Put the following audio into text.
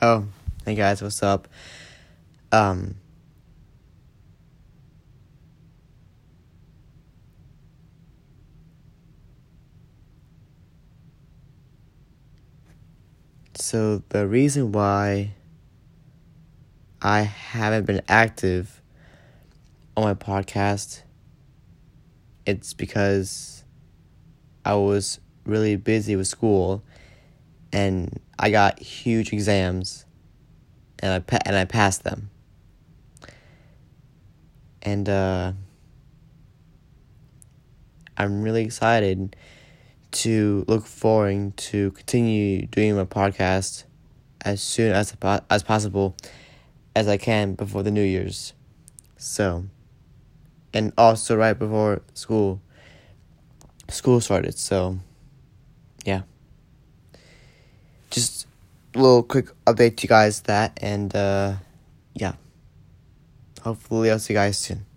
Oh, hey guys, what's up? Um, so the reason why I haven't been active on my podcast it's because I was really busy with school and I got huge exams and I pa- and I passed them. And uh, I'm really excited to look forward to continue doing my podcast as soon as as possible as I can before the New Year's. So, and also right before school school started. So, yeah little quick update to you guys that and uh yeah. Hopefully i'll see you guys soon